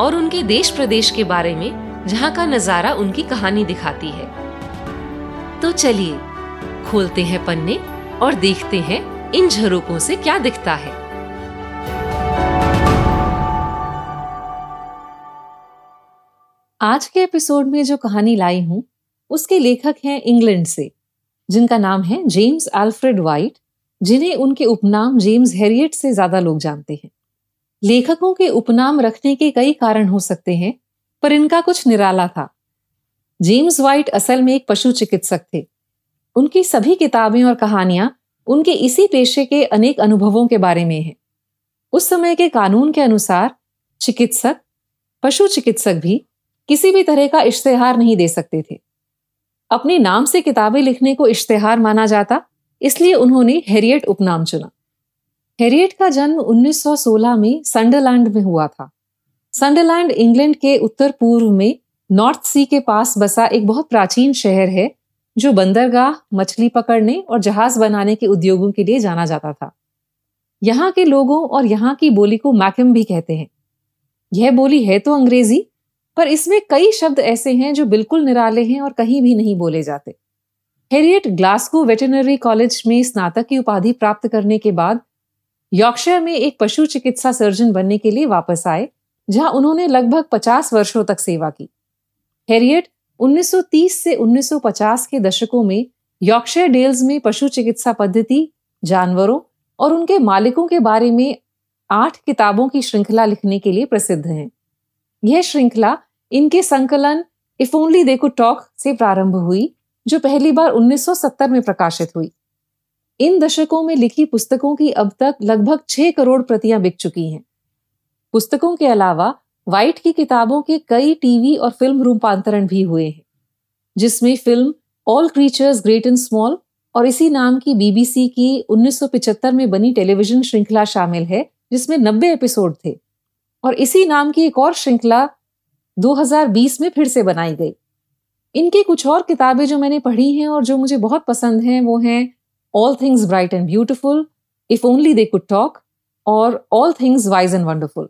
और उनके देश प्रदेश के बारे में जहाँ का नज़ारा उनकी कहानी दिखाती है। तो चलिए, खोलते हैं पन्ने और देखते हैं इन झरोकों से क्या दिखता है। आज के एपिसोड में जो कहानी लाई हूँ, उसके लेखक हैं इंग्लैंड से, जिनका नाम है जेम्स अल्फ्रेड वाइट, जिन्हें उनके उपनाम जेम्स हेरियट से ज़्यादा लोग जानते हैं। लेखकों के उपनाम रखने के कई कारण हो सकते हैं, पर इनका कुछ निराला था। जेम्स वाइट असल में एक पशु चिकित्सक थे। उनकी सभी किताबें और कहानियाँ उनके इसी पेशे के अनेक अनुभवों के बारे में हैं। उस समय के कानून के अनुसार चिकित्सक, पशु चिकित्सक भी किसी भी तरह का इश्तेहार नहीं दे सकते थे। अपने नाम से किताबें लिखने को इश्तेहार माना जाता, इसलिए उन्होंने हेरियट उपनाम चुना। हेरियट का जन्म 1916 में संडरलैंड में हुआ था। संडरलैंड इंग्लैंड के उत्तर पूर्व में नॉर्थ सी के पास बसा एक बहुत प्राचीन शहर है, जो बंदरगाह, मछली पकड़ने और जहाज़ बनाने के उद्योगों के लिए जाना जाता था। यहाँ के लोगों और यहाँ की बोली को मैकम भी कहते हैं। यह बोली है तो अंग्रेज़ी, पर इसमें कई शब्द ऐसे हैं जो बिल्कुल निराले हैं और कहीं भी नहीं बोले जाते। हेरियट ग्लास्को वेटरनरी कॉलेज में स्नातक की उपाधि प्राप्त करने के बाद यॉर्कशयर में एक पशु चिकित्सा सर्जन बनने के लिए वापस आए, जहाँ उन्होंने लगभग 50 वर्षों तक सेवा की। हेरियट 1930 से 1950 के दशकों में यॉर्कशयर डेल्स में पशु चिकित्सा पद्धति, जानवरों और उनके मालिकों के बारे में आठ किताबों की श्रृंखला लिखने के लिए प्रसिद्ध हैं। यह श्रृंखला इनके संकलन if only they could talk से प्रारंभ हुई, जो पहली बार 1970 में प्रकाशित हुई। इन दशकों में लिखी पुस्तकों की अब तक लगभग छह करोड़ प्रतियाँ बिक चुकी हैं। पुस्तकों के अलावा वाइट की किताबों के कई टीवी और फ़िल्म रूपांतरण भी हुए हैं, जिसमें film all creatures great and small और इसी नाम की बीबीसी की 1975 में बनी टेलीविज़न श्रृंखला शामिल है, जिसमें 90 एपिसोड थे। और इसी नाम की एक और श्रृंखला 2020 में फिर से बनाई गई। इनकी कुछ और किताबें जो मैंने पढ़ी हैं और जो मुझे बहुत पसंद हैं, वो हैं all things bright and beautiful if only they could talk और all things wise and wonderful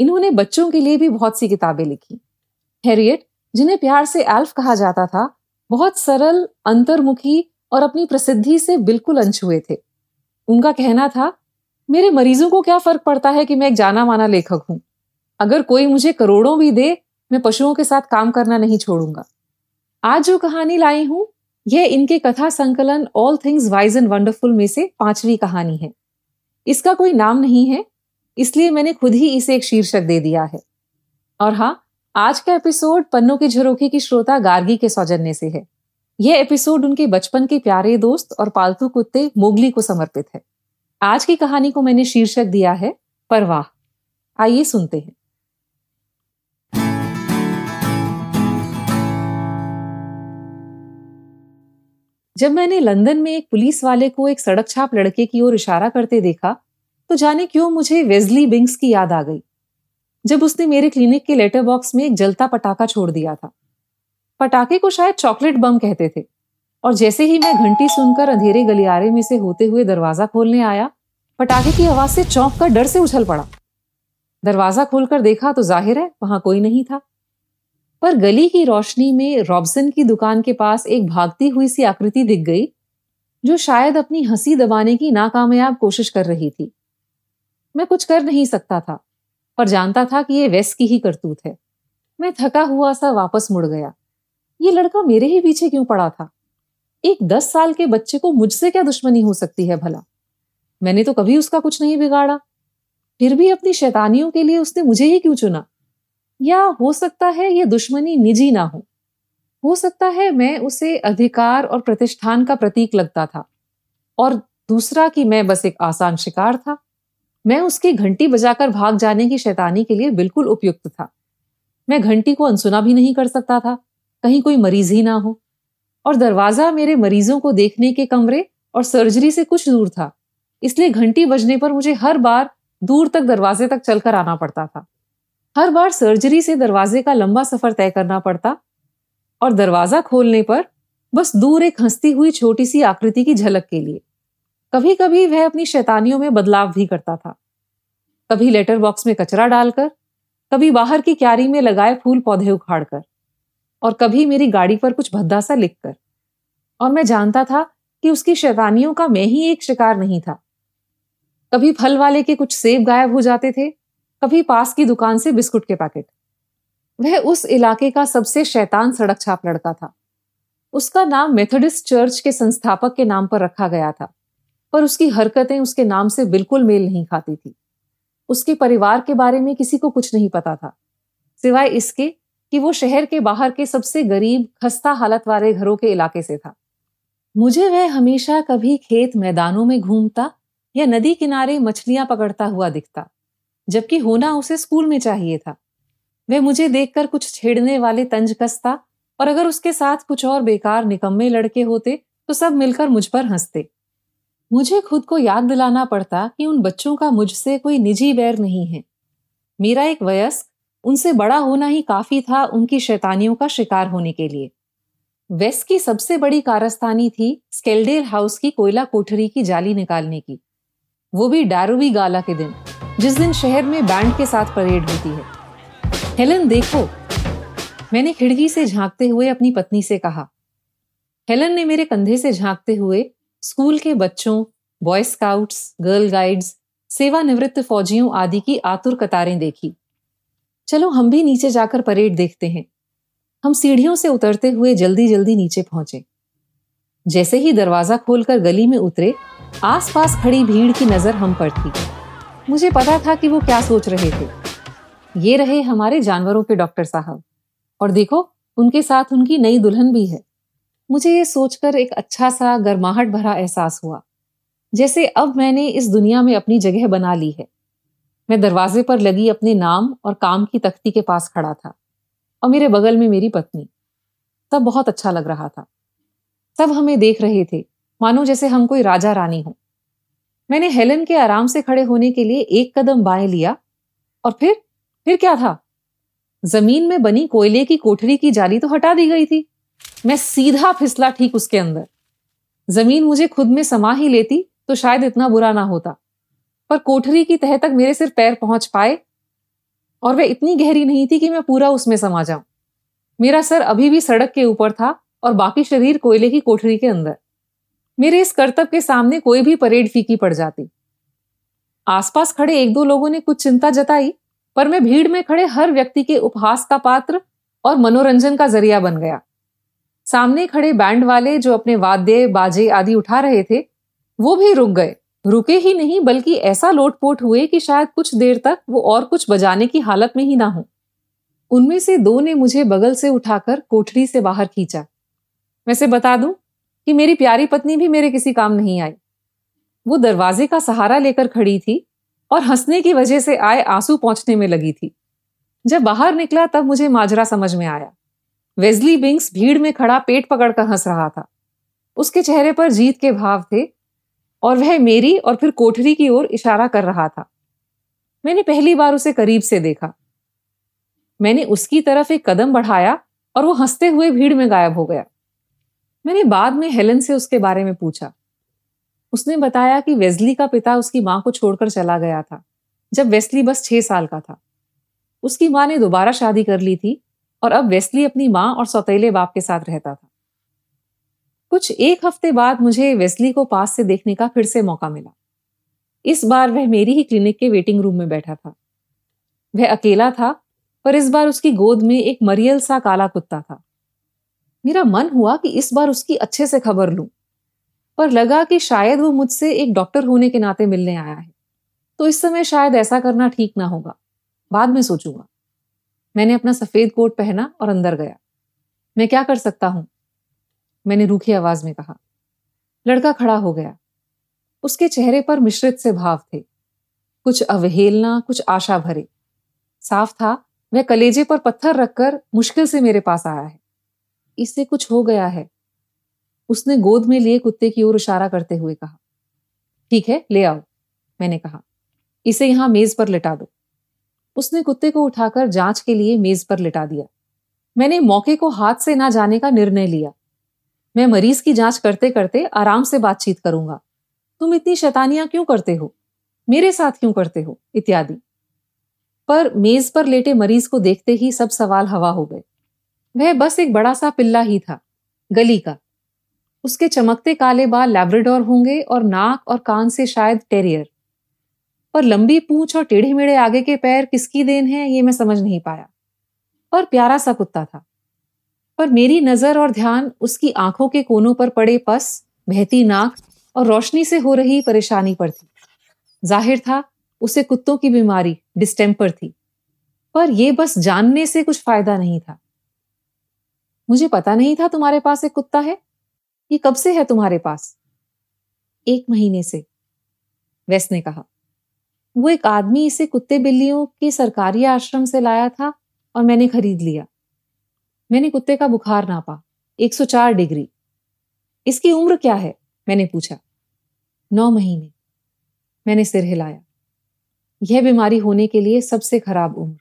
इन्होंने बच्चों के लिए भी बहुत सी किताबें लिखी। हैरियट, जिन्हें प्यार से एल्फ कहा जाता था, बहुत सरल, अंतर्मुखी और अपनी प्रसिद्धि से बिल्कुल अनछुए थे। उनका कहना था, मेरे मरीजों को क्या फ़र्क पड़ता है कि मैं एक जाना माना लेखक हूँ? अगर कोई मुझे करोड़ों भी दे, मैं पशुओं के साथ काम करना नहीं छोड़ूँगा। आज जो कहानी लाई हूँ यह इनके कथा संकलन all things wise and wonderful में से पांचवी कहानी है। इसका कोई नाम नहीं है, इसलिए मैंने खुद ही इसे एक शीर्षक दे दिया है। और हाँ आज का एपिसोड पन्नों के झरोखे की श्रोता गार्गी के सौजन्य से है। यह एपिसोड उनके बचपन के प्यारे दोस्त और पालतू कुत्ते मोगली को समर्पित है। आज की कहानी को मैंने शीर्षक दिया है, परवाह। आइए सुनते हैं। जब मैंने लंदन में एक पुलिस वाले को एक सड़क छाप लड़के की ओर इशारा करते देखा तो जाने क्यों मुझे वेजली बिंग्स की याद आ गई। जब उसने मेरे क्लिनिक के लेटर बॉक्स में एक जलता पटाखा छोड़ दिया था। पटाखे को शायद चॉकलेट बम कहते थे, और जैसे ही मैं घंटी सुनकर अंधेरे गलियारे में से होते हुए दरवाज़ा खोलने आया, पटाखे की आवाज़ से चौंक कर डर से उछल पड़ा। दरवाज़ा खोलकर देखा तो ज़ाहिर है, वहाँ कोई नहीं था। पर गली की रोशनी में रॉबसन की दुकान के पास एक भागती हुई सी आकृति दिख गई, जो शायद अपनी हँसी दबाने की नाकामयाब कोशिश कर रही थी। मैं कुछ कर नहीं सकता था, पर जानता था कि यह वेस की ही करतूत है। मैं थका हुआ सा वापस मुड़ गया। ये लड़का मेरे ही पीछे क्यों पड़ा था? एक दस साल के बच्चे को मुझसे क्या दुश्मनी हो सकती है भला? मैंने तो कभी उसका कुछ नहीं बिगाड़ा। फिर भी अपनी शैतानियों के लिए उसने मुझे ही क्यों चुना? या हो सकता है ये दुश्मनी निजी ना हो। हो सकता है मैं उसे अधिकार और प्रतिष्ठान का प्रतीक लगता था और दूसरा कि मैं बस एक आसान शिकार था। मैं उसकी घंटी बजाकर भाग जाने की शैतानी के लिए बिल्कुल उपयुक्त था। मैं घंटी को अनसुना भी नहीं कर सकता था, कहीं कोई मरीज़ ही ना हो। और दरवाज़ा मेरे मरीजों को देखने के कमरे और सर्जरी से कुछ दूर था, इसलिए घंटी बजने पर मुझे हर बार दूर तक दरवाजे तक चलकर आना पड़ता था। हर बार सर्जरी से दरवाजे का लंबा सफ़र तय करना पड़ता और दरवाज़ा खोलने पर बस दूर एक हंसती हुई छोटी सी आकृति की झलक के लिए। कभी कभी वह अपनी शैतानियों में बदलाव भी करता था। कभी लेटर बॉक्स में कचरा डालकर, कभी बाहर की क्यारी में लगाए फूल पौधे उखाड़कर और कभी मेरी गाड़ी पर कुछ भद्दा सा लिखकर। और मैं जानता था कि उसकी शैतानियों का मैं ही एक शिकार नहीं था। कभी फल वाले के कुछ सेब गायब हो जाते थे कभी पास की दुकान से बिस्कुट के पैकेट। वह उस इलाके का सबसे शैतान सड़क छाप लड़का था। उसका नाम मेथोडिस्ट चर्च के संस्थापक के नाम पर रखा गया था, पर उसकी हरकतें उसके नाम से बिल्कुल मेल नहीं खाती थी। उसके परिवार के बारे में किसी को कुछ नहीं पता था, सिवाय इसके कि वो शहर के बाहर के सबसे गरीब, खस्ता हालत वाले घरों के इलाके से था। मुझे वह हमेशा कभी खेत मैदानों में घूमता या नदी किनारे मछलियाँ पकड़ता हुआ दिखता। जबकि होना उसे स्कूल में चाहिए था। वह मुझे देखकर कुछ छेड़ने वाले तंज कसता और अगर उसके साथ कुछ और बेकार निकम्मे लड़के होते तो सब मिलकर मुझ पर हँसते। मुझे खुद को याद दिलाना पड़ता कि उन बच्चों का मुझसे कोई निजी बैर नहीं है। मेरा एक वयस्क, उनसे बड़ा होना ही काफ़ी था उनकी शैतानियों का शिकार होने के लिए। वेस्ट की सबसे बड़ी कारस्तानी थी स्केल्डेर हाउस की कोयला कोठरी की जाली निकालने की। वो भी डारोवी गाला के दिन। जिस दिन शहर में बैंड के साथ परेड होती है। हेलन, देखो। मैंने खिड़की से झांकते हुए अपनी पत्नी से कहा। हेलन ने मेरे कंधे से झांकते हुए स्कूल के बच्चों बॉय स्काउट्स गर्ल गाइड्स सेवानिवृत्त फौजियों आदि की आतुर कतारें देखी। चलो, हम भी नीचे जाकर परेड देखते हैं। हम सीढ़ियों से उतरते हुए जल्दी जल्दी नीचे पहुँचे। जैसे ही दरवाज़ा खोलकर गली में उतरे, आसपास खड़ी भीड़ की नज़र हम पर थी। मुझे पता था कि वो क्या सोच रहे थे। ये रहे हमारे जानवरों के डॉक्टर साहब। और देखो, उनके साथ उनकी नई दुल्हन भी है। मुझे ये सोचकर एक अच्छा सा गर्माहट भरा एहसास हुआ, जैसे अब मैंने इस दुनिया में अपनी जगह बना ली है। मैं दरवाजे पर लगी अपने नाम और काम की तख्ती के पास खड़ा था और मेरे बगल में मेरी पत्नी। सब बहुत अच्छा लग रहा था। सब हमें देख रहे थे, मानो जैसे हम कोई राजा रानी हो। मैंने हेलन के आराम से खड़े होने के लिए एक कदम बाएँ लिया और फिर फिर क्या था? ज़मीन में बनी कोयले की कोठरी की जाली तो हटा दी गई थी। मैं सीधा फिसला ठीक उसके अंदर। ज़मीन मुझे खुद में समा ही लेती तो शायद इतना बुरा ना होता। पर कोठरी की तह तक मेरे सिर पैर पहुँच पाए और वह इतनी गहरी नहीं थी कि मैं पूरा उसमें समा जाऊँ। मेरा सर अभी भी सड़क के ऊपर था और बाकी शरीर कोयले की कोठरी के अंदर। मेरे इस कर्तव्य के सामने कोई भी परेड फीकी पड़ जाती। आसपास खड़े एक दो लोगों ने कुछ चिंता जताई, पर मैं भीड़ में खड़े हर व्यक्ति के उपहास का पात्र और मनोरंजन का ज़रिया बन गया। सामने खड़े बैंड वाले जो अपने वाद्य, बाजे आदि उठा रहे थे, वो भी रुक गए। रुके ही नहीं, बल्कि ऐसा लोटपोट हुए कि शायद कुछ देर तक वो और कुछ बजाने की हालत में ही ना हो। उनमें से दो ने मुझे बगल से उठाकर कोठरी से बाहर खींचा। वैसे बता दूँ? कि मेरी प्यारी पत्नी भी मेरे किसी काम नहीं आई। वो दरवाजे का सहारा लेकर खड़ी थी और हंसने की वजह से आए आँसू पहुँचने में लगी थी। जब बाहर निकला तब मुझे माजरा समझ में आया। वेजली बिंग्स भीड़ में खड़ा पेट पकड़कर हंस रहा था। उसके चेहरे पर जीत के भाव थे और वह मेरी और फिर कोठरी की ओर इशारा कर रहा था। मैंने पहली बार उसे करीब से देखा। मैंने उसकी तरफ़ एक कदम बढ़ाया और वो हँसते हुए भीड़ में गायब हो गया। मैंने बाद में हेलन से उसके बारे में पूछा। उसने बताया कि वेस्ली का पिता उसकी माँ को छोड़कर चला गया था, जब वेस्ली बस छह साल का था। उसकी माँ ने दोबारा शादी कर ली थी और अब वेस्ली अपनी माँ और सौतेले बाप के साथ रहता था। कुछ एक हफ़्ते बाद मुझे वेस्ली को पास से देखने का फिर से मौका मिला। इस बार वह मेरी ही क्लिनिक के वेटिंग रूम में बैठा था। वह अकेला था, पर इस बार उसकी गोद में एक मरियल सा काला कुत्ता था। मेरा मन हुआ कि इस बार उसकी अच्छे से खबर लूँ, पर लगा कि शायद वो मुझसे एक डॉक्टर होने के नाते मिलने आया है। तो इस समय शायद ऐसा करना ठीक ना होगा, बाद में सोचूँगा। मैंने अपना सफ़ेद कोट पहना और अंदर गया। मैं क्या कर सकता हूँ? मैंने रूखी आवाज़ में कहा। लड़का खड़ा हो गया। उसके चेहरे पर मिश्रित से भाव थे। कुछ अवहेलना, कुछ आशा भरे। साफ़ था, वह कलेजे पर पत्थर रखकर मुश्किल से मेरे पास आया है। इससे कुछ हो गया है। उसने गोद में लिए कुत्ते की ओर इशारा करते हुए कहा, ठीक है, ले आओ। मैंने कहा, इसे यहाँ मेज पर लिटा दो। उसने कुत्ते को उठाकर जाँच के लिए मेज पर लिटा दिया। मैंने मौके को हाथ से ना जाने का निर्णय लिया। मैं मरीज़ की जाँच करते करते आराम से बातचीत करूँगा। तुम इतनी शैतानियाँ क्यों करते हो? मेरे साथ क्यों करते हो? इत्यादि। पर मेज पर लेटे मरीज़ को देखते ही सब सवाल हवा हो गए। वह बस एक बड़ा सा पिल्ला ही था, गली का। उसके चमकते काले बाल लैब्राडोर होंगे और नाक और कान से शायद टेरियर पर लंबी पूंछ और टेढ़े मेढ़े आगे के पैर किसकी देन है, ये मैं समझ नहीं पाया। और प्यारा सा कुत्ता था। पर मेरी नज़र और ध्यान उसकी आँखों के कोनों पर पड़े पस, बहती नाक और रोशनी से हो रही परेशानी पर थी। ज़ाहिर था, उसे कुत्तों की बीमारी डिस्टेम्पर थी। पर यह बस जानने से कुछ फ़ायदा नहीं था। मुझे पता नहीं था तुम्हारे पास एक कुत्ता है। ये कब से है तुम्हारे पास? एक महीने से, वैस ने कहा। वो एक आदमी इसे कुत्ते बिल्लियों के सरकारी आश्रम से लाया था और मैंने खरीद लिया। मैंने कुत्ते का बुखार नापा 104 डिग्री। इसकी उम्र क्या है? मैंने पूछा। नौ महीने। मैंने सिर हिलाया। यह बीमारी होने के लिए सबसे खराब उम्र।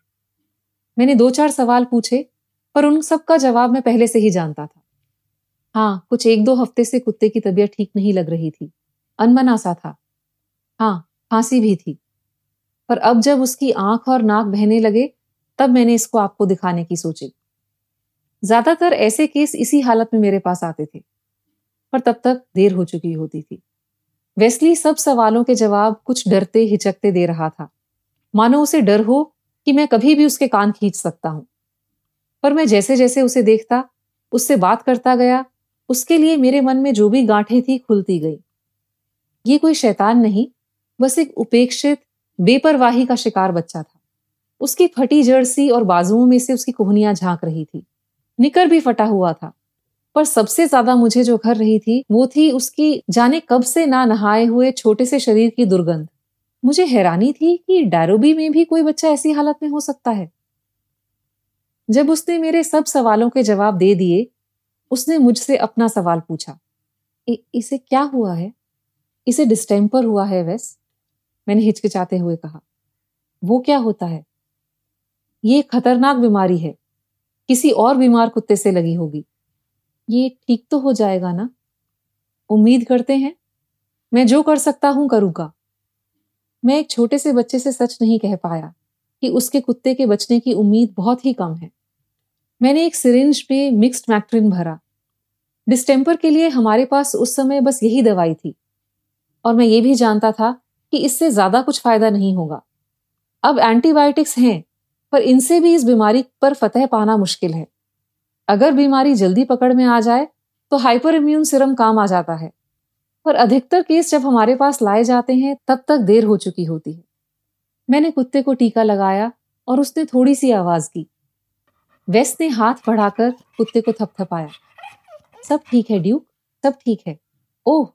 मैंने दो चार सवाल पूछे पर उन सब का जवाब मैं पहले से ही जानता था। हाँ कुछ एक दो हफ़्ते से कुत्ते की तबीयत ठीक नहीं लग रही थी। अनमना सा था। हाँ खांसी भी थी। पर अब जब उसकी आँख और नाक बहने लगे, तब मैंने इसको आपको दिखाने की सोची। ज़्यादातर ऐसे केस इसी हालत में मेरे पास आते थे। पर तब तक देर हो चुकी होती थी। वेस्ली सब सवालों के जवाब कुछ डरते, हिचकते दे रहा था। मानो उसे डर हो कि मैं कभी भी उसके कान खींच सकता हूँ। पर मैं जैसे जैसे उसे देखता, उससे बात करता गया, उसके लिए मेरे मन में जो भी गांठें थी खुलती गई। ये कोई शैतान नहीं, बस एक उपेक्षित, बेपरवाही का शिकार बच्चा था। उसकी फटी जर्सी और बाजुओं में से उसकी कोहनियाँ झाँक रही थी। निकर भी फटा हुआ था, पर सबसे ज़्यादा मुझे जो घर रही थी, वो थी उसकी जाने कब से ना नहाए हुए छोटे से शरीर की दुर्गंध। मुझे हैरानी थी कि डैरोबी में भी कोई बच्चा ऐसी हालत में हो सकता है। जब उसने मेरे सब सवालों के जवाब दे दिए उसने मुझसे अपना सवाल पूछा इ, इसे क्या हुआ है? इसे डिस्टेम्पर हुआ है वैस? मैंने हिचकिचाते हुए कहा वो क्या होता है? ये खतरनाक बीमारी है। किसी और बीमार कुत्ते से लगी होगी। ये ठीक तो हो जाएगा ना? उम्मीद करते हैं? मैं जो कर सकता हूँ करूँगा। मैं एक छोटे से बच्चे से सच नहीं कह पाया। कि उसके कुत्ते के बचने की उम्मीद बहुत ही कम है। मैंने एक सिरिंज पे मिक्स्ड मैक्ट्रिन भरा। डिस्टेम्पर के लिए हमारे पास उस समय बस यही दवाई थी। और मैं ये भी जानता था कि इससे ज़्यादा कुछ फ़ायदा नहीं होगा। अब एंटीबायोटिक्स हैं, पर इनसे भी इस बीमारी पर फतह पाना मुश्किल है। अगर बीमारी जल्दी पकड़ में आ जाए तो हाइपर इम्यून सिरम काम आ जाता है। पर अधिकतर केस जब हमारे पास लाए जाते हैं, तब तक देर हो चुकी होती है। मैंने कुत्ते को टीका लगाया और उसने थोड़ी सी आवाज़ की। वेस्ट ने हाथ बढ़ाकर कुत्ते को थपथपाया। सब ठीक है, ड्यूक? सब ठीक है। ओह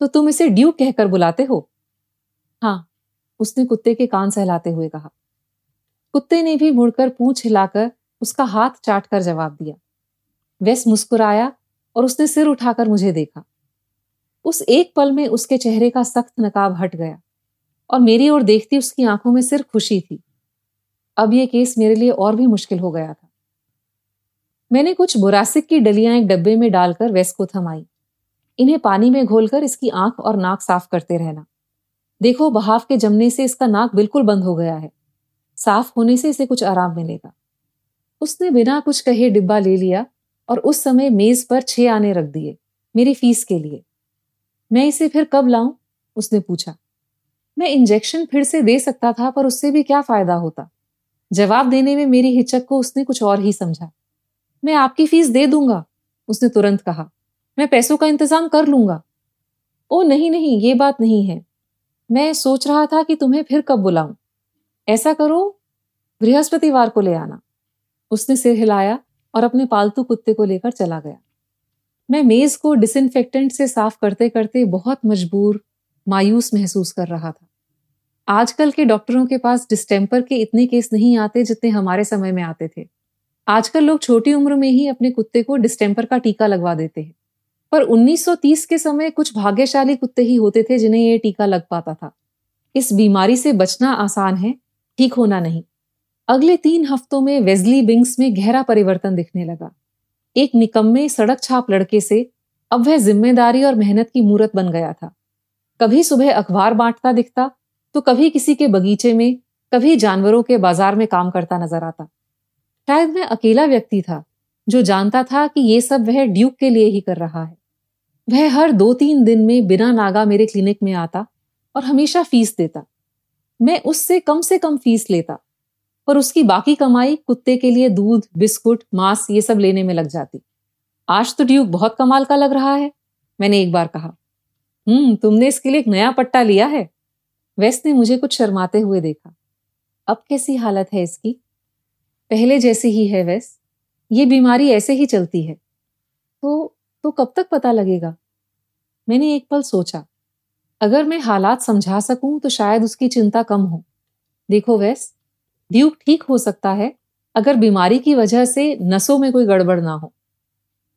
तो तुम इसे ड्यूक कहकर बुलाते हो? हाँ उसने कुत्ते के कान सहलाते हुए कहा। कुत्ते ने भी मुड़कर पूछ हिलाकर उसका हाथ चाट कर जवाब दिया। वेस मुस्कुराया और उसने सिर उठाकर मुझे देखा। उस एक पल में उसके चेहरे का सख्त नकाब हट गया। और मेरी ओर देखती उसकी आँखों में सिर्फ़ खुशी थी। अब यह केस मेरे लिए और भी मुश्किल हो गया था। मैंने कुछ बुरासिक की डलियाँ एक डब्बे में डालकर वेस को थमाई। इन्हें पानी में घोलकर इसकी आँख और नाक साफ़ करते रहना। देखो, बहाव के जमने से इसका नाक बिल्कुल बंद हो गया है। साफ़ होने से इसे कुछ आराम मिलेगा। उसने बिना कुछ कहे डिब्बा ले लिया और उस समय मेज पर छह आने रख दिए, मेरी फ़ीस के लिए। मैं इसे फिर कब लाऊं? उसने पूछा। मैं इंजेक्शन फिर से दे सकता था, पर उससे भी क्या फ़ायदा होता? जवाब देने में मेरी हिचक को उसने कुछ और ही समझा। मैं आपकी फ़ीस दे दूँगा, उसने तुरंत कहा। मैं पैसों का इंतज़ाम कर लूँगा। ओ, नहीं नहीं, ये बात नहीं है। मैं सोच रहा था कि तुम्हें फिर कब बुलाऊं। ऐसा करो, बृहस्पतिवार को ले आना। उसने सिर हिलाया और अपने पालतू कुत्ते को लेकर चला गया। मैं मेज को डिसइनफेक्टेंट से साफ़ करते करते बहुत मजबूर, मायूस महसूस कर रहा था। आजकल के डॉक्टरों के पास डिस्टेम्पर के इतने केस नहीं आते जितने हमारे समय में आते थे। आजकल लोग छोटी उम्र में ही अपने कुत्ते को डिस्टेम्पर का टीका लगवा देते हैं। पर 1930 के समय कुछ भाग्यशाली कुत्ते ही होते थे जिन्हें यह टीका लग पाता था। इस बीमारी से बचना आसान है, ठीक होना नहीं। अगले तीन हफ्तों में वेजली बिंग्स में गहरा परिवर्तन दिखने लगा। एक निकम्मे सड़क छाप लड़के से अब वह ज़िम्मेदारी और मेहनत की मूर्त बन गया था। कभी सुबह अखबार बांटता दिखता तो कभी किसी के बगीचे में, कभी जानवरों के बाज़ार में काम करता नज़र आता। शायद मैं अकेला व्यक्ति था, जो जानता था कि ये सब वह ड्यूक के लिए ही कर रहा है। वह हर दो तीन दिन में बिना नागा मेरे क्लिनिक में आता और हमेशा फ़ीस देता। मैं उससे कम से कम फ़ीस लेता और उसकी बाकी कमाई कुत्ते के लिए दूध, बिस्कुट, मांस ये सब लेने में लग जाती। आज तो ड्यूक बहुत कमाल का लग रहा है, मैंने एक बार कहा। हम्म तुमने इसके लिए एक नया पट्टा लिया है? वेस ने मुझे कुछ शर्माते हुए देखा। अब कैसी हालत है इसकी? पहले जैसी ही है वेस ये बीमारी ऐसे ही चलती है। तो तो कब तक पता लगेगा? मैंने एक पल सोचा। अगर मैं हालात समझा सकूँ तो शायद उसकी चिंता कम हो। देखो वैस ड्यूक ठीक हो सकता है, अगर बीमारी की वजह से नसों में कोई गड़बड़ ना हो।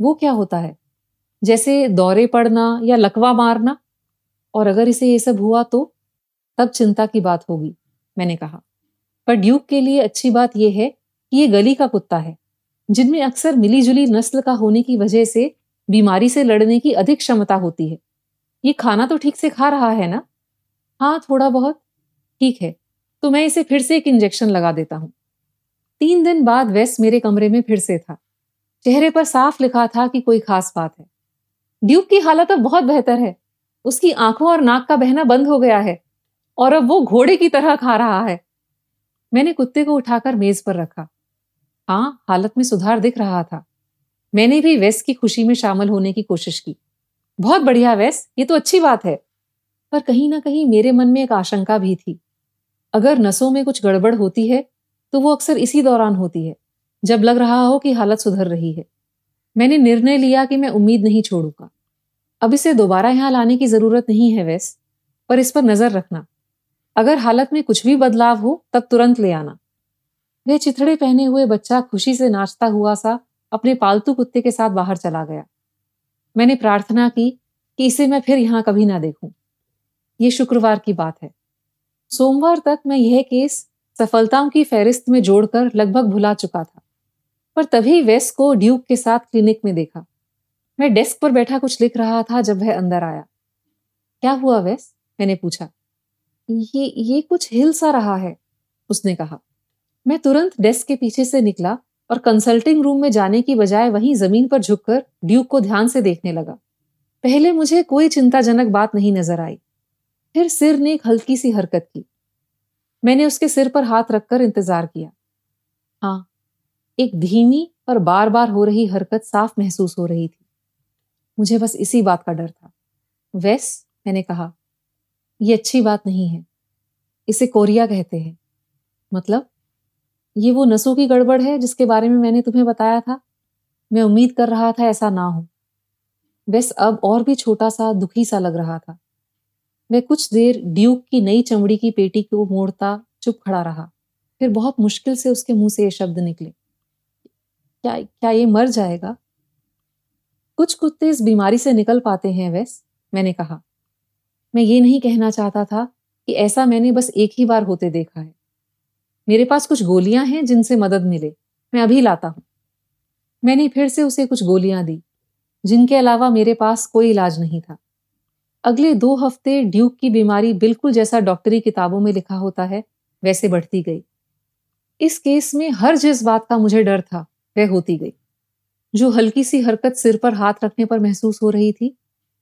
वो क्या होता है? जैसे दौरे पड़ना या लकवा मारना? और अगर इसे ये सब हुआ तो? तब चिंता की बात होगी, मैंने कहा। पर ड्यूक के लिए अच्छी बात यह है कि ये गली का कुत्ता है, जिनमें अक्सर मिलीजुली नस्ल का होने की वजह से बीमारी से लड़ने की अधिक क्षमता होती है। ये खाना तो ठीक से खा रहा है ना? हाँ थोड़ा बहुत। ठीक है तो मैं इसे फिर से एक इंजेक्शन लगा देता हूँ। तीन दिन बाद वेस मेरे कमरे में फिर से था। चेहरे पर साफ़ लिखा था कि कोई खास बात है। ड्यूक की हालत अब बहुत बेहतर है। उसकी आँखों और नाक का बहना बंद हो गया है। और अब वो घोड़े की तरह खा रहा है। मैंने कुत्ते को उठाकर मेज पर रखा। हाँ हालत में सुधार दिख रहा था। मैंने भी वेस की खुशी में शामिल होने की कोशिश की। बहुत बढ़िया वेस ये तो अच्छी बात है। पर कहीं ना कहीं मेरे मन में एक आशंका भी थी। अगर नसों में कुछ गड़बड़ होती है तो वो अक्सर इसी दौरान होती है, जब लग रहा हो कि हालत सुधर रही है। मैंने निर्णय लिया कि मैं उम्मीद नहीं छोड़ूँगा। अब इसे दोबारा यहाँ लाने की ज़रूरत नहीं है वैस पर इस पर नज़र रखना। अगर हालत में कुछ भी बदलाव हो, तब तुरंत ले आना। वह चिथड़े पहने हुए बच्चा खुशी से नाचता हुआ सा अपने पालतू कुत्ते के साथ बाहर चला गया। मैंने प्रार्थना की कि इसे मैं फिर यहाँ कभी ना देखूँ। ये शुक्रवार की बात है। सोमवार तक मैं यह केस सफलताओं की फहरिस्त में जोड़कर लगभग भुला चुका था, पर तभी वेस को ड्यूक के साथ क्लिनिक में देखा। मैं डेस्क पर बैठा कुछ लिख रहा था जब वह अंदर आया। क्या हुआ वेस? मैंने पूछा। ये ये कुछ हिल सा रहा है, उसने कहा। मैं तुरंत डेस्क के पीछे से निकला और कंसल्टिंग रूम में जाने की बजाय वहीं ज़मीन पर झुककर ड्यूक को ध्यान से देखने लगा। पहले मुझे कोई चिंताजनक बात नहीं नज़र आई। फिर सिर ने एक हल्की सी हरकत की। मैंने उसके सिर पर हाथ रखकर इंतज़ार किया। हाँ एक धीमी और बार बार हो रही हरकत साफ़ महसूस हो रही थी। मुझे बस इसी बात का डर था। वैस, मैंने कहा ये अच्छी बात नहीं है। इसे कोरिया कहते हैं। मतलब ये वो नसों की गड़बड़ है जिसके बारे में मैंने तुम्हें बताया था। मैं उम्मीद कर रहा था ऐसा ना हो। वेस अब और भी छोटा सा, दुखी सा लग रहा था। वह कुछ देर ड्यूक की नई चमड़ी की पेटी को मोड़ता, चुप खड़ा रहा। फिर बहुत मुश्किल से उसके मुँह से ये शब्द निकले। क्या क्या ये मर जाएगा? कुछ कुत्ते इस बीमारी से निकल पाते हैं, वैस? मैंने कहा। मैं ये नहीं कहना चाहता था कि ऐसा मैंने बस एक ही बार होते देखा है। मेरे पास कुछ गोलियाँ हैं जिनसे मदद मिले, मैं अभी लाता हूँ। मैंने फिर से उसे कुछ गोलियाँ दी, जिनके अलावा मेरे पास कोई इलाज नहीं था। अगले दो हफ़्ते ड्यूक की बीमारी बिल्कुल जैसा डॉक्टरी किताबों में लिखा होता है, वैसे बढ़ती गई। इस केस में हर जिस बात का मुझे डर था, वह होती गई। जो हल्की सी हरकत सिर पर हाथ रखने पर महसूस हो रही थी,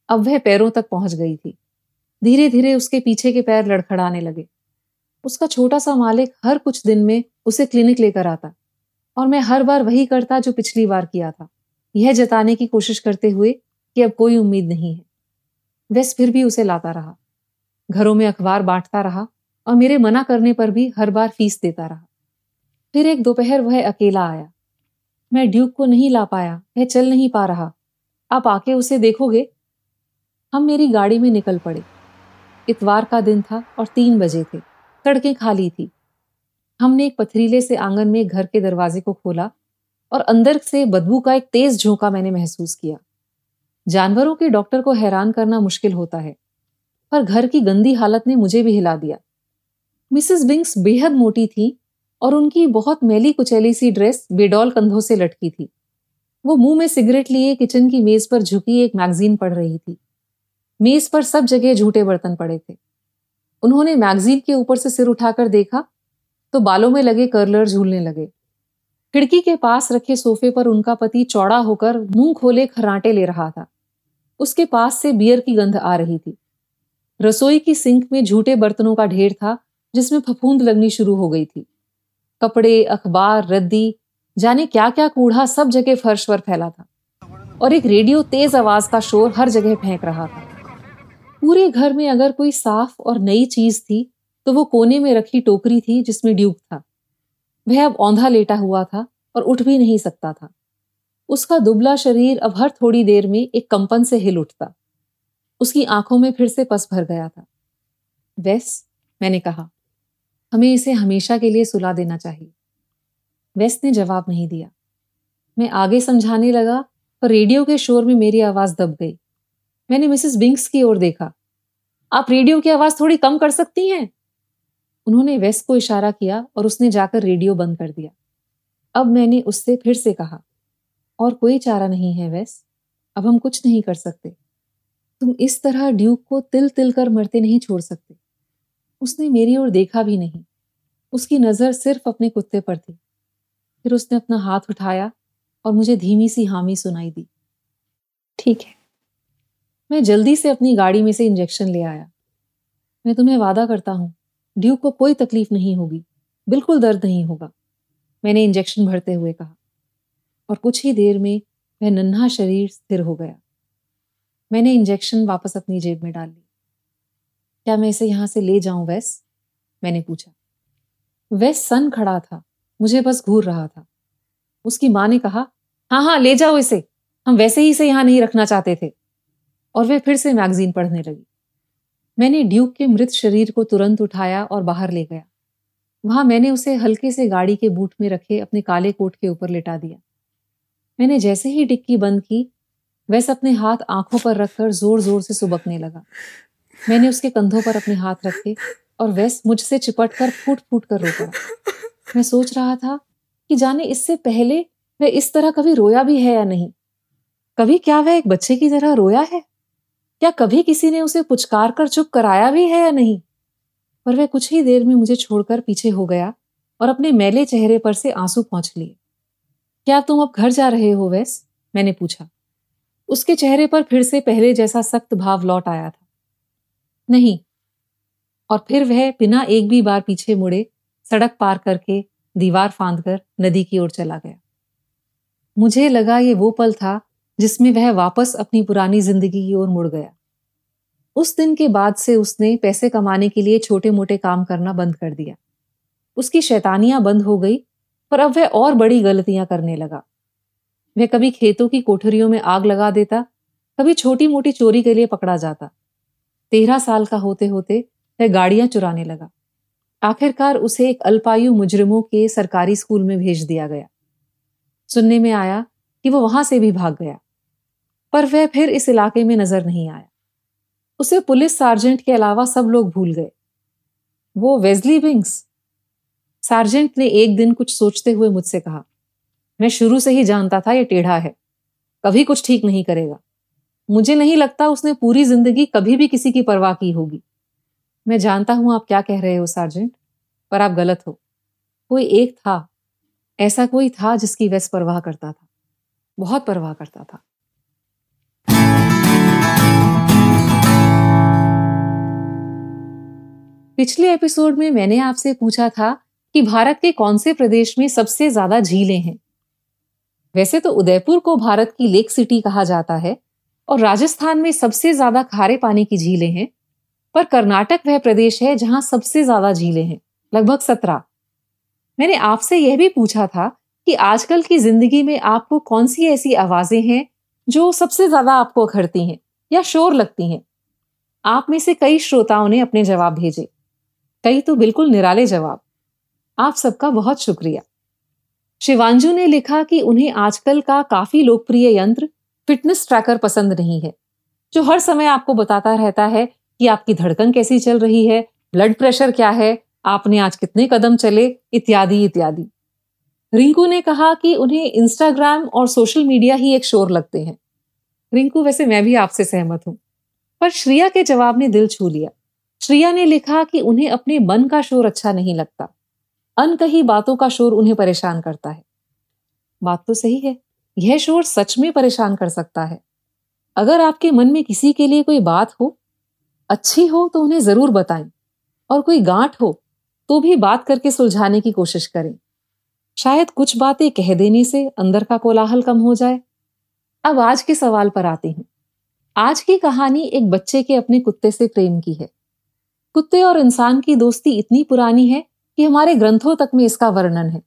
अब वह पैरों तक पहुँच गई थी। धीरे धीरे उसके पीछे के पैर लड़खड़ाने लगे। उसका छोटा सा मालिक हर कुछ दिन में उसे क्लिनिक लेकर आता और मैं हर बार वही करता जो पिछली बार किया था। यह जताने की कोशिश करते हुए कि अब कोई उम्मीद नहीं है। वेस फिर भी उसे लाता रहा। घरों में अखबार बांटता रहा और मेरे मना करने पर भी हर बार फ़ीस देता रहा। फिर एक दोपहर वह अकेला आया। मैं ड्यूक को नहीं ला पाया, वह चल नहीं पा रहा। आप आके उसे देखोगे? हम मेरी गाड़ी में निकल पड़े। इतवार का दिन था और तीन बजे थे। सड़कें खाली थी। हमने एक पथरीले से आँगन में घर के दरवाजे को खोला और अंदर से बदबू का एक तेज झोंका मैंने महसूस किया। जानवरों के डॉक्टर को हैरान करना मुश्किल होता है, पर घर की गंदी हालत ने मुझे भी हिला दिया। मिसेस बिंग्स बेहद मोटी थी और उनकी बहुत मैली कुचैली सी ड्रेस बेडॉल कंधों से लटकी थी। वो मुँह में सिगरेट लिए किचन की मेज पर झुकी एक मैगजीन पढ़ रही थी। मेज पर सब जगह झूठे बर्तन पड़े थे। उन्होंने मैगजीन के ऊपर से सिर उठाकर देखा तो बालों में लगे कर्लर झूलने लगे। खिड़की के पास रखे सोफे पर उनका पति चौड़ा होकर मुँह खोले खराटे ले रहा था। उसके पास से बियर की गंध आ रही थी। रसोई की सिंक में झूठे बर्तनों का ढेर था, जिसमें फफूंद लगनी शुरू हो गई थी। कपड़े, अखबार, रद्दी, जाने क्या क्या कूड़ा सब जगह फर्श पर फैला था। और एक रेडियो तेज आवाज़ का शोर हर जगह फेंक रहा था। पूरे घर में अगर कोई साफ़ और नई चीज़ थी तो वो कोने में रखी टोकरी थी जिसमें ड्यूक था। वह अब औंधा लेटा हुआ था और उठ भी नहीं सकता था। उसका दुबला शरीर अब हर थोड़ी देर में एक कंपन से हिल उठता। उसकी आँखों में फिर से पस भर गया था। वेस, मैंने कहा, हमें इसे हमेशा के लिए सुला देना चाहिए। वेस ने जवाब नहीं दिया। मैं आगे समझाने लगा पर रेडियो के शोर में मेरी आवाज़ दब गई। मैंने मिसेस बिंक्स की ओर देखा। आप रेडियो की आवाज़ थोड़ी कम कर सकती हैं? उन्होंने वेस को इशारा किया और उसने जाकर रेडियो बंद कर दिया। अब मैंने उससे फिर से कहा, और कोई चारा नहीं है वेस अब हम कुछ नहीं कर सकते। तुम इस तरह ड्यूक को तिल तिल कर मरते नहीं छोड़ सकते। उसने मेरी ओर देखा भी नहीं। उसकी नज़र सिर्फ़ अपने कुत्ते पर थी। फिर उसने अपना हाथ उठाया और मुझे धीमी सी हामी सुनाई दी। ठीक है। मैं जल्दी से अपनी गाड़ी में से इंजेक्शन ले आया। मैं तुम्हें वादा करता हूँ ड्यूक को कोई तकलीफ़ नहीं होगी, बिल्कुल दर्द नहीं होगा, मैंने इंजेक्शन भरते हुए कहा। और कुछ ही देर में वह नन्हा शरीर स्थिर हो गया। मैंने इंजेक्शन वापस अपनी जेब में डाल ली। क्या मैं इसे यहाँ से ले जाऊँ, वैस? मैंने पूछा। वैस सन खड़ा था, मुझे बस घूर रहा था। उसकी माँ ने कहा हाँ हाँ ले जाओ इसे। हम वैसे ही इसे यहाँ नहीं रखना चाहते थे। और वे फिर से मैगजीन पढ़ने लगी। मैंने ड्यूक के मृत शरीर को तुरंत उठाया और बाहर ले गया। वहाँ मैंने उसे हल्के से गाड़ी के बूट में रखे अपने काले कोट के ऊपर लिटा दिया। मैंने जैसे ही डिक्की बंद की, वैसे अपने हाथ आँखों पर रखकर ज़ोर ज़ोर से सुबकने लगा। मैंने उसके कंधों पर अपने हाथ रखे और वैस मुझसे चिपट कर फूट फूट कर रोका। मैं सोच रहा था कि जाने इससे पहले वह इस तरह कभी रोया भी है या नहीं। कभी क्या वह एक बच्चे की तरह रोया है? क्या कभी किसी ने उसे पुचकार कर चुप कराया भी है या नहीं? पर वह कुछ ही देर में मुझे छोड़कर पीछे हो गया और अपने मैले चेहरे पर से आँसू पहुँच लिए। क्या तुम अब घर जा रहे हो, वैस? मैंने पूछा। उसके चेहरे पर फिर से पहले जैसा सख्त भाव लौट आया था। नहीं। और फिर वह बिना एक भी बार पीछे मुड़े, सड़क पार करके दीवार फांद कर नदी की ओर चला गया। मुझे लगा ये वो पल था जिसमें वह वापस अपनी पुरानी ज़िंदगी की ओर मुड़ गया। उस दिन के बाद से उसने पैसे कमाने के लिए छोटे मोटे काम करना बंद कर दिया। उसकी शैतानियाँ बंद हो गई पर अब वह और बड़ी गलतियाँ करने लगा। वह कभी खेतों की कोठरियों में आग लगा देता, कभी छोटी मोटी चोरी के लिए पकड़ा जाता। तेरह साल का होते होते वह गाड़ियाँ चुराने लगा। आखिरकार उसे एक अल्पायु मुजरिमों के सरकारी स्कूल में भेज दिया गया। सुनने में आया कि वो वहाँ से भी भाग गया। पर वह फिर इस इलाके में नज़र नहीं आया। उसे पुलिस सार्जेंट के अलावा सब लोग भूल गए। वो वेजली विंग्स। सार्जेंट ने एक दिन कुछ सोचते हुए मुझसे कहा, मैं शुरू से ही जानता था ये टेढ़ा है। कभी कुछ ठीक नहीं करेगा। मुझे नहीं लगता उसने पूरी ज़िंदगी कभी भी किसी की परवाह की होगी। मैं जानता हूँ आप क्या कह रहे हो, सार्जेंट, पर आप गलत हो। कोई एक था, ऐसा कोई था जिसकी वैस परवाह करता था। बहुत परवाह करता था। पिछले एपिसोड में मैंने आपसे पूछा था कि भारत के कौन से प्रदेश में सबसे ज़्यादा झीलें हैं। वैसे तो उदयपुर को भारत की लेक सिटी कहा जाता है और राजस्थान में सबसे ज़्यादा खारे पानी की झीलें हैं, पर कर्नाटक वह प्रदेश है जहाँ सबसे ज़्यादा झीलें हैं, लगभग सत्रह। मैंने आपसे यह भी पूछा था कि आजकल की ज़िंदगी में आपको कौन सी ऐसी आवाज़ें हैं जो सबसे ज़्यादा आपको अखड़ती हैं या शोर लगती हैं? आप में से कई श्रोताओं ने अपने जवाब भेजे। कई तो बिल्कुल निराले जवाब। आप सबका बहुत शुक्रिया। शिवांजू ने लिखा कि उन्हें आजकल का काफ़ी लोकप्रिय यंत्र फिटनेस ट्रैकर पसंद नहीं है, जो हर समय आपको बताता रहता है कि आपकी धड़कन कैसी चल रही है, ब्लड प्रेशर क्या है, आपने आज कितने कदम चले, इत्यादि इत्यादि। रिंकू ने कहा कि उन्हें इंस्टाग्राम और सोशल मीडिया ही एक शोर लगते हैं। रिंकू, वैसे मैं भी आपसे सहमत हूँ, पर श्रिया के जवाब ने दिल छू लिया। श्रिया ने लिखा कि उन्हें अपने मन का शोर अच्छा नहीं लगता। अनकही बातों का शोर उन्हें परेशान करता है। बात तो सही है। यह शोर सच में परेशान कर सकता है। अगर आपके मन में किसी के लिए कोई बात हो, अच्छी हो तो उन्हें ज़रूर बताएँ, और कोई गांठ हो तो भी बात करके सुलझाने की कोशिश करें। शायद कुछ बातें कह देने से अंदर का कोलाहल कम हो जाए। अब आज के सवाल पर आती हूँ। आज की कहानी एक बच्चे के अपने कुत्ते से प्रेम की है। कुत्ते और इंसान की दोस्ती इतनी पुरानी है कि हमारे ग्रंथों तक में इसका वर्णन है।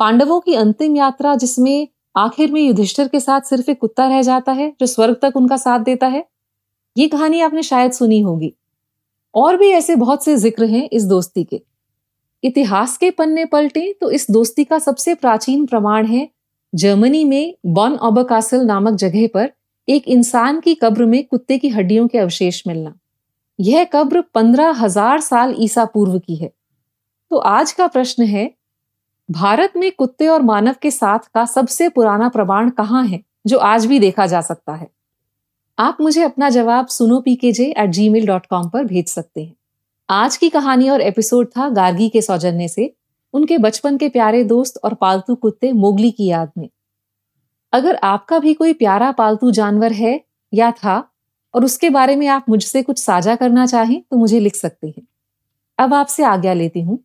पांडवों की अंतिम यात्रा जिसमें आखिर में युधिष्ठिर के साथ सिर्फ़ एक कुत्ता रह जाता है, जो स्वर्ग तक उनका साथ देता है, ये कहानी आपने शायद सुनी होगी। और भी ऐसे बहुत से ज़िक्र हैं इस दोस्ती के। इतिहास के पन्ने पलटे तो इस दोस्ती का सबसे प्राचीन प्रमाण है, जर्मनी में बॉन ऑबकासल नामक जगह पर एक इंसान की कब्र में कुत्ते की हड्डियों के अवशेष मिलना। यह कब्र पंद्रह हज़ार साल ईसा पूर्व की है। तो आज का प्रश्न है, भारत में कुत्ते और मानव के साथ का सबसे पुराना प्रमाण कहाँ है, जो आज भी देखा जा सकता है? आप मुझे अपना जवाब सुनो P K J at Gmail dot com पर भेज सकते हैं। आज की कहानी और एपिसोड था गार्गी के सौजन्य से, उनके बचपन के प्यारे दोस्त और पालतू कुत्ते मोगली की याद में। अगर आपका भी कोई प्यारा पालतू जानवर है या था और उसके बारे में आप मुझसे कुछ साझा करना चाहें तो मुझे लिख सकते हैं। अब आपसे आज्ञा लेती हूँ।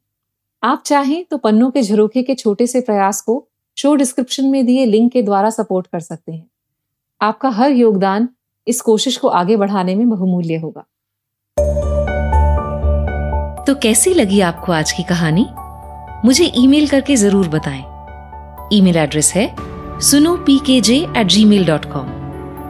आप चाहें तो पन्नों के झरोखे के छोटे से प्रयास को शो डिस्क्रिप्शन में दिए लिंक के द्वारा सपोर्ट कर सकते हैं। आपका हर योगदान इस कोशिश को आगे बढ़ाने में बहुमूल्य होगा। तो कैसी लगी आपको आज की कहानी? मुझे ईमेल करके ज़रूर बताएँ। ईमेल एड्रेस है सुनो P K J at Gmail dot com